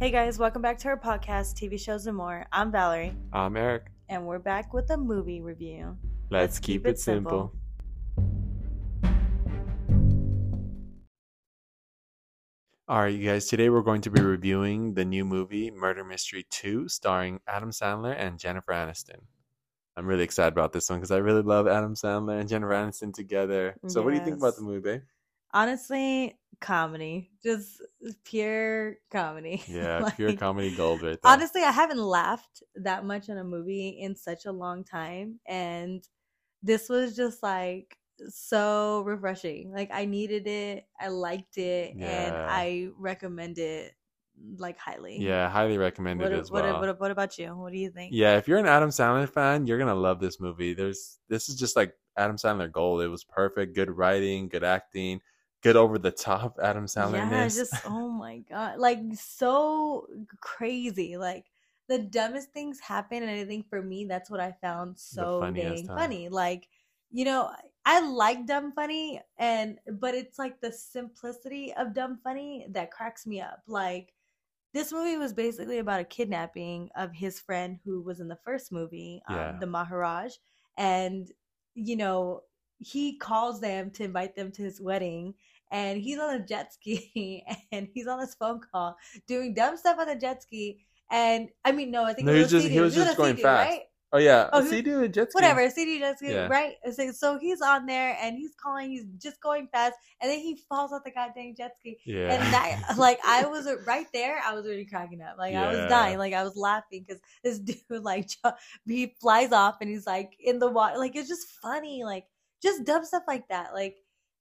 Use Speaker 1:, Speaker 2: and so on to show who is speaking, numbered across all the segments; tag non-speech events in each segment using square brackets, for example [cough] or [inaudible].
Speaker 1: Hey guys, welcome back to our podcast, TV shows and more. I'm Valerie,
Speaker 2: I'm Eric.
Speaker 1: and we're back with a movie review.
Speaker 2: Let's, keep, it simple. All right, you guys. Today we're going to be reviewing the new movie Murder Mystery 2, starring Adam Sandler and Jennifer Aniston. I'm really excited about this one because I really love Adam Sandler and Jennifer Aniston together. So, what do you think about the movie, babe?
Speaker 1: Honestly, comedy, just pure comedy. [laughs]
Speaker 2: Yeah, pure comedy gold right there.
Speaker 1: Honestly, I haven't laughed that much in a movie in such a long time, and this was just like so refreshing. Like I needed it, I liked it, and I recommend it like highly.
Speaker 2: yeah, highly recommended
Speaker 1: What,
Speaker 2: as
Speaker 1: what,
Speaker 2: well.
Speaker 1: what, what about you? What do you think?
Speaker 2: Yeah, if you're an Adam Sandler fan, you're gonna love this movie. There's this is just like Adam Sandler gold. It was perfect, good writing, good acting, good over the top Adam Sandler.
Speaker 1: Yeah, just oh [laughs] my god, like so crazy. Like the dumbest things happen, and I think for me, that's what I found so dang
Speaker 2: huh?
Speaker 1: funny. Like you know, I like dumb funny, and but it's like the simplicity of dumb funny that cracks me up. Like this movie was basically about a kidnapping of his friend who was in the first movie, um, the Maharaj, and you know he calls them to invite them to his wedding and he's on a jet ski [laughs] and he's on this phone call doing dumb stuff on the jet ski and I mean no I think
Speaker 2: No, he
Speaker 1: was
Speaker 2: was just- he was just
Speaker 1: a
Speaker 2: going fast.
Speaker 1: right?
Speaker 2: Oh yeah,
Speaker 1: Oh, who-
Speaker 2: see, dude, jet ski.
Speaker 1: whatever CD jet ski
Speaker 2: Yeah.
Speaker 1: right so, he's on there and he's calling he's just going fast and then he falls off the goddamn jet ski
Speaker 2: Yeah,
Speaker 1: and that [laughs] like I was right there I was already cracking up like I was dying like I was laughing because this [laughs] dude like he flies off and he's like in the water like it's just funny like just dumb stuff like that like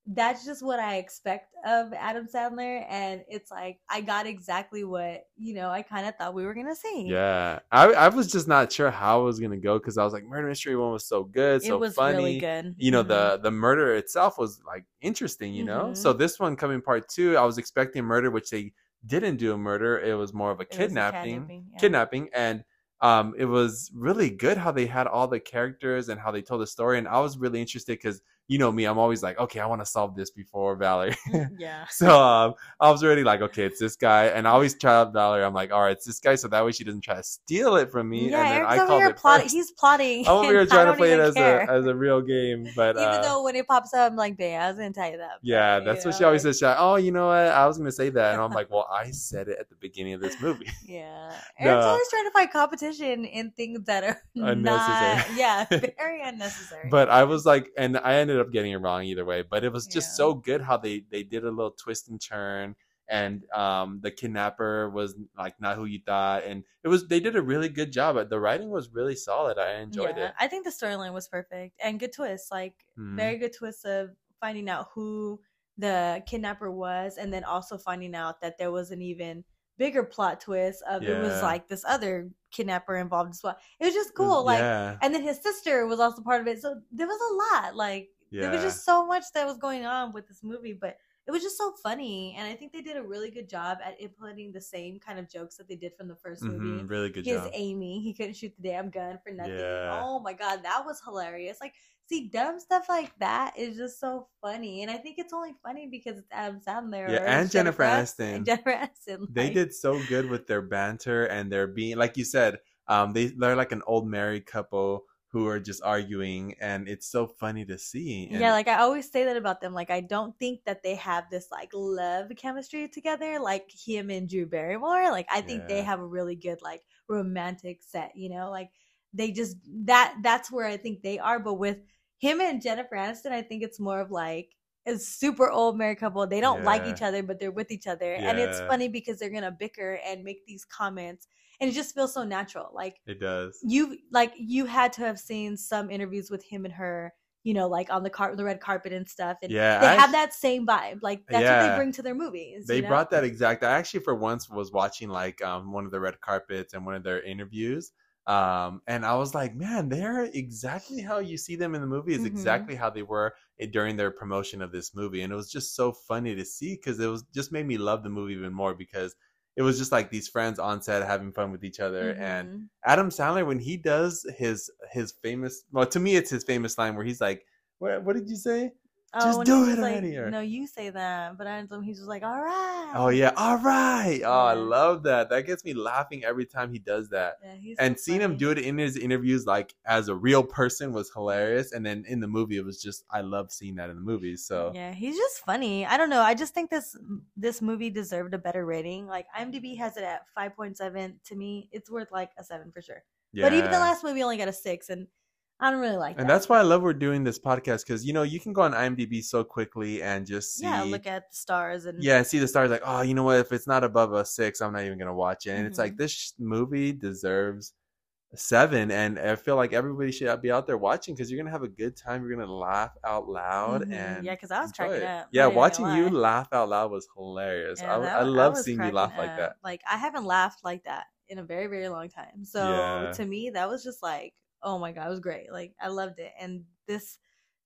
Speaker 1: that's just what I expect of Adam Sandler and it's like I got exactly what you know I kind of thought we were gonna see
Speaker 2: yeah. I I was just not sure how it was gonna go because I was like, Murder Mystery one was so good, so
Speaker 1: it was
Speaker 2: funny.
Speaker 1: really good
Speaker 2: You know,
Speaker 1: Mhm.
Speaker 2: the the murder itself was like interesting. You know,
Speaker 1: Mhm.
Speaker 2: so this one coming part two, I was expecting murder, which they didn't do a murder. It was more of a
Speaker 1: was a
Speaker 2: kidnapping.
Speaker 1: kidnapping, yeah.
Speaker 2: kidnapping and um it was really good how they had all the characters and how they told the story and i was really interested because you know me i'm always like okay i want to solve this before valerie [laughs]
Speaker 1: yeah
Speaker 2: so um i was already like okay it's this guy and i always try out valerie i'm like all right it's this guy so that way she doesn't try to steal it from me
Speaker 1: yeah
Speaker 2: and then
Speaker 1: Eric's
Speaker 2: i
Speaker 1: over
Speaker 2: called
Speaker 1: here
Speaker 2: it
Speaker 1: plotting he's plotting [laughs]
Speaker 2: i'm over here trying to play it as
Speaker 1: care.
Speaker 2: a as a real game but
Speaker 1: even
Speaker 2: uh,
Speaker 1: though when it pops up, I'm like, babe, I was gonna tell you that.
Speaker 2: yeah, that's
Speaker 1: you
Speaker 2: what she always says. She's like, oh, you know what? I was gonna say that, and I'm like, [laughs] well, I said it at the beginning of this movie.
Speaker 1: Yeah, Eric's
Speaker 2: No.
Speaker 1: always trying to find competition in things that are not,
Speaker 2: Unnecessary.
Speaker 1: yeah, very unnecessary.
Speaker 2: but I was like, and I ended up getting it wrong either way. But it was just
Speaker 1: Yeah.
Speaker 2: so good how they they did a little twist and turn, and um the kidnapper was like not who you thought, and it was they did a really good job. The writing was really solid. I enjoyed
Speaker 1: yeah,
Speaker 2: it.
Speaker 1: I think the storyline was perfect and good twist, like
Speaker 2: Mhm.
Speaker 1: very good twist of finding out who the kidnapper was, and then also finding out that there was an even bigger plot twist of it was like this other kidnapper involved as well. It was just cool, like.
Speaker 2: yeah,
Speaker 1: And then his sister was also part of it, so there was a lot. Like there was just so much that was going on with this movie, but it was just so funny, and I think they did a really good job at implementing the same kind of jokes that they did from the 1st movie.
Speaker 2: Mhm, really good
Speaker 1: His
Speaker 2: job.
Speaker 1: Amy, he couldn't shoot the damn gun for nothing.
Speaker 2: Yeah.
Speaker 1: Oh my god, that was hilarious. Like, see, dumb stuff like that is just so funny, and I think it's only funny because it's Adam Sandler.
Speaker 2: Yeah, and
Speaker 1: it's
Speaker 2: Jennifer
Speaker 1: Aniston- and [laughs] Jennifer Aniston.
Speaker 2: they did so good with their banter and their being like you said um they they're like an old married couple who are just arguing and it's so funny to see and
Speaker 1: yeah, like I always say that about them. Like I don't think that they have this like love chemistry together, like him and Drew Barrymore. Like I think they have a really good like romantic set. You know, like they just that that's where I think they are. But with him and Jennifer Aniston, I think it's more of like a super old married couple. They don't like each other, but they're with each other, and it's funny because they're gonna bicker and make these comments, and it just feels so natural. Like
Speaker 2: it does
Speaker 1: you like you had to have seen some interviews with him and her you know like on the car the red carpet and stuff and
Speaker 2: Yeah,
Speaker 1: they
Speaker 2: I
Speaker 1: have that same vibe like that's what they bring to their movies
Speaker 2: they
Speaker 1: you know?
Speaker 2: brought that exact i actually for once was watching like um one of the red carpets and one of their interviews um and i was like man they're exactly how you see them in the movie is
Speaker 1: Mhm.
Speaker 2: exactly how they were during their promotion of this movie and it was just so funny to see because it was just made me love the movie even more because it was just like these friends on set having fun with each other and
Speaker 1: Mhm.
Speaker 2: Adam Sandler when he does his his famous well to me it's his famous line where he's like what what did you say Just oh,
Speaker 1: when
Speaker 2: do it
Speaker 1: was like, No, you say that, but I he's just like, all right.
Speaker 2: Oh yeah, all right. Oh, I love that. That gets me laughing every time he does that.
Speaker 1: Yeah, he's
Speaker 2: And
Speaker 1: so
Speaker 2: seeing him do it in his interviews, like as a real person, was hilarious. And then in the movie, it was just I love seeing that in the movies. So
Speaker 1: Yeah, he's just funny. I don't know. I just think this this movie deserved a better rating. Like IMDb has it at five point seven. To me, it's worth like a seven for sure.
Speaker 2: yeah.
Speaker 1: But even the last movie only got a six, and I don't really like
Speaker 2: and
Speaker 1: that.
Speaker 2: that's why I love we're doing this podcast because you know you can go on IMDb so quickly and just see
Speaker 1: yeah. Look at the stars and
Speaker 2: yeah, see the stars like, oh, you know what? If it's not above a six, I'm not even gonna watch it. And it's like
Speaker 1: Mhm.
Speaker 2: this movie deserves seven, and I feel like everybody should be out there watching because you're gonna have a good time. You're gonna laugh out loud,
Speaker 1: Mhm.
Speaker 2: and
Speaker 1: yeah, because I was cracking
Speaker 2: it.
Speaker 1: up.
Speaker 2: Yeah, watching you laugh out loud was hilarious.
Speaker 1: Yeah,
Speaker 2: I,
Speaker 1: that-
Speaker 2: I
Speaker 1: I
Speaker 2: love
Speaker 1: was
Speaker 2: seeing you laugh
Speaker 1: cracking
Speaker 2: like that.
Speaker 1: Like I haven't laughed like that in a very very long time. So
Speaker 2: Yeah.
Speaker 1: to me, that was just like, oh my god, it was great. Like I loved it, and this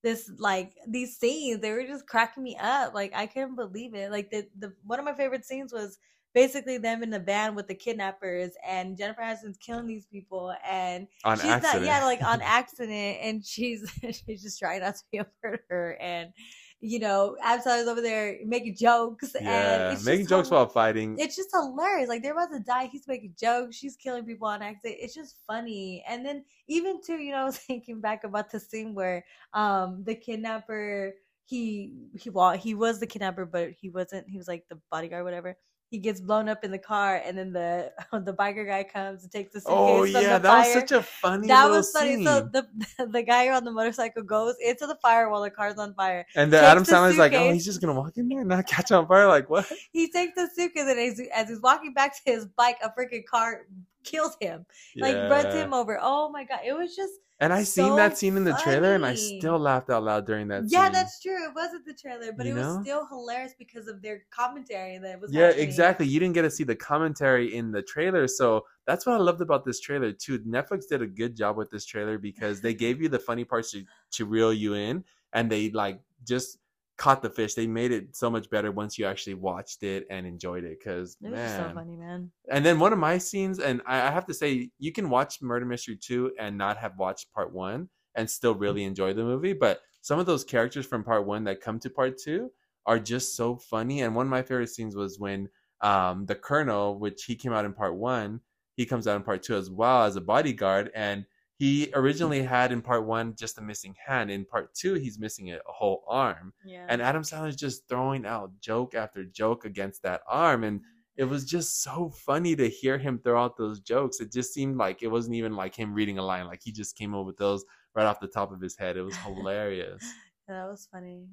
Speaker 1: this like these scenes they were just cracking me up. Like I couldn't believe it. Like the the one of my favorite scenes was basically them in the van with the kidnappers and Jennifer Aniston's killing these people and
Speaker 2: On
Speaker 1: she's
Speaker 2: accident.
Speaker 1: not yeah like on [laughs] accident and she's [laughs] she's just trying not to be a murderer and you know Absalom is over there making jokes and
Speaker 2: yeah,
Speaker 1: it's
Speaker 2: making jokes while fighting.
Speaker 1: it's just hilarious. Like they're about to die. He's making jokes. She's killing people on accident. It's just funny. And then even too, you know, [laughs] I was thinking back about the scene where um the kidnapper he he well he was the kidnapper, but he wasn't. He was like the bodyguard, whatever. He gets blown up in the car, and then the [laughs] the biker guy comes and takes the oh, suitcase
Speaker 2: oh yeah, that was such a funny.
Speaker 1: that was funny. So the [laughs] the guy on the motorcycle goes into the fire while the car's on fire.
Speaker 2: and the Adam Sandler's like, oh, he's just gonna walk in there and not catch on fire. Like what? [laughs]
Speaker 1: He takes the suitcase and as, as he's walking back to his bike, a freaking car kills him. like runs him over. Oh my god, it was just
Speaker 2: And I seen that scene in the trailer, and I still laughed out loud during that
Speaker 1: yeah,
Speaker 2: scene.
Speaker 1: that's true. It wasn't the trailer, but
Speaker 2: You
Speaker 1: it was still hilarious because of their commentary that was.
Speaker 2: yeah,
Speaker 1: happening.
Speaker 2: exactly. You didn't get to see the commentary in the trailer, so that's what I loved about this trailer too. Netflix did a good job with this trailer because they gave you the funny parts to to reel you in, and they like just caught the fish. They made it so much better once you actually watched it and enjoyed it. Because
Speaker 1: It was just so
Speaker 2: man,
Speaker 1: funny, man.
Speaker 2: and then one of my scenes, and I, I have to say, you can watch Murder Mystery 2 and not have watched part one and still really enjoy the movie. But some of those characters from part one that come to part two are just so funny. And one of my favorite scenes was when um, the Colonel, which he came out in part one, he comes out in part two as well as a bodyguard. And he originally had in part one just a missing hand. In part two, he's missing a whole arm.
Speaker 1: Yeah.
Speaker 2: And Adam Sandler's just throwing out joke after joke against that arm. And it was just so funny to hear him throw out those jokes. It just seemed like it wasn't even like him reading a line, like he just came up with those right off the top of his head. It was hilarious. [laughs]
Speaker 1: that was funny.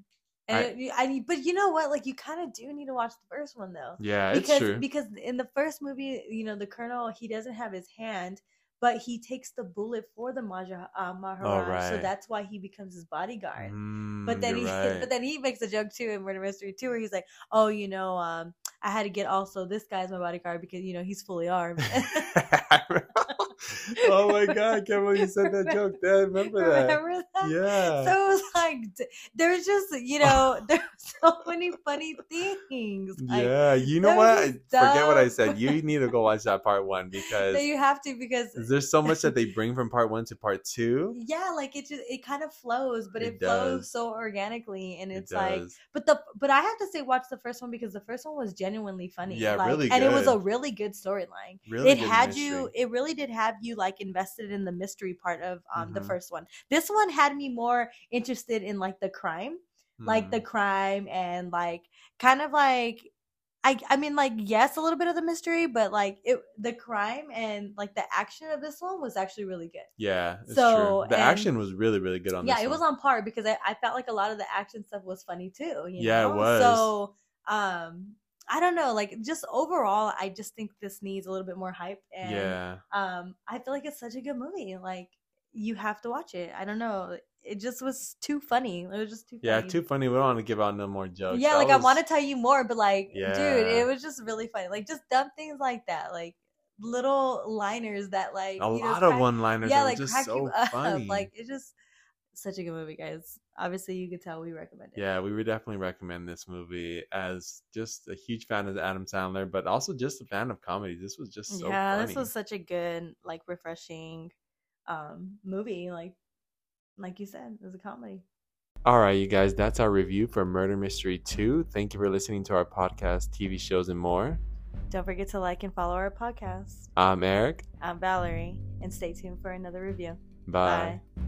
Speaker 2: I-
Speaker 1: And it- I, but you know what? Like you kind of do need to watch the first one though.
Speaker 2: Yeah, it's
Speaker 1: because
Speaker 2: true.
Speaker 1: because in the first movie, you know, the colonel he doesn't have his hand, but he takes the bullet for the Maja, uh, Maharaj, so
Speaker 2: right.
Speaker 1: that's why he becomes his bodyguard.
Speaker 2: Mm,
Speaker 1: but then he [laughs]
Speaker 2: right.
Speaker 1: but then he makes a joke too in Murder Mystery 2, where he's like, "Oh, you know, um, I had to get also this guy's my bodyguard because you know he's fully armed." [laughs] [laughs]
Speaker 2: oh my god, I can't believe you said that joke. Dad, [laughs] remember that.
Speaker 1: Remember that?
Speaker 2: Yeah.
Speaker 1: So it was like there's just you know [laughs] [laughs] there's so many funny things. Like,
Speaker 2: yeah, you know what? I- Forget what I said. You need to go watch that part one because
Speaker 1: you have to because
Speaker 2: there's so much that they bring from part one to part two.
Speaker 1: yeah, like it just it kind of flows, but it,
Speaker 2: It
Speaker 1: flows so organically, and
Speaker 2: It
Speaker 1: it's like. But the but I have to say, watch the first one because the first one was genuinely funny.
Speaker 2: Yeah,
Speaker 1: like,
Speaker 2: really
Speaker 1: and it was a really good storyline.
Speaker 2: really
Speaker 1: it
Speaker 2: good
Speaker 1: had you. It really did have you like invested in the mystery part of um the
Speaker 2: Mhm.
Speaker 1: first one. This one had me more interested in like the crime, like the
Speaker 2: Mm.
Speaker 1: crime and like kind of like. I, I mean like yes a little bit of the mystery but like it the crime and like the action of this one was actually really good
Speaker 2: Yeah, it's
Speaker 1: So,
Speaker 2: true. The
Speaker 1: and-
Speaker 2: action was really, really good on
Speaker 1: yeah, it was on par because I, I felt like a lot of the action stuff was funny too. You
Speaker 2: Yeah, it was.
Speaker 1: So, um, I don't know, like just overall, I just think this needs a little bit more hype, and
Speaker 2: yeah.
Speaker 1: um, I feel like it's such a good movie. Like you have to watch it. I don't know, it just was too funny. It was just too funny.
Speaker 2: Yeah,
Speaker 1: funny.
Speaker 2: too funny. We don't want to give out no more jokes.
Speaker 1: yeah,
Speaker 2: That
Speaker 1: like I want to tell you more, but like, dude, it was just really funny. Like just dumb things like that, like little liners that like
Speaker 2: a
Speaker 1: you know,
Speaker 2: lot of
Speaker 1: crack-
Speaker 2: one-liners.
Speaker 1: yeah,
Speaker 2: that
Speaker 1: like
Speaker 2: just
Speaker 1: crack
Speaker 2: so
Speaker 1: you up. [laughs]
Speaker 2: funny.
Speaker 1: Like it's just such a good movie, guys. Obviously, you could tell we recommend it.
Speaker 2: Yeah, we would definitely recommend this movie as just a huge fan of Adam Sandler, but also just a fan of comedy. This was just so
Speaker 1: yeah,
Speaker 2: funny.
Speaker 1: this was such a good, like, refreshing um movie. Like, like you said, it was a comedy.
Speaker 2: All right, you guys, that's our review for Murder Mystery 2. Thank you for listening to our podcast, TV shows, and more.
Speaker 1: Don't forget to like and follow our podcast.
Speaker 2: I'm Eric.
Speaker 1: I'm Valerie, and stay tuned for another review.
Speaker 2: Bye.
Speaker 1: Bye.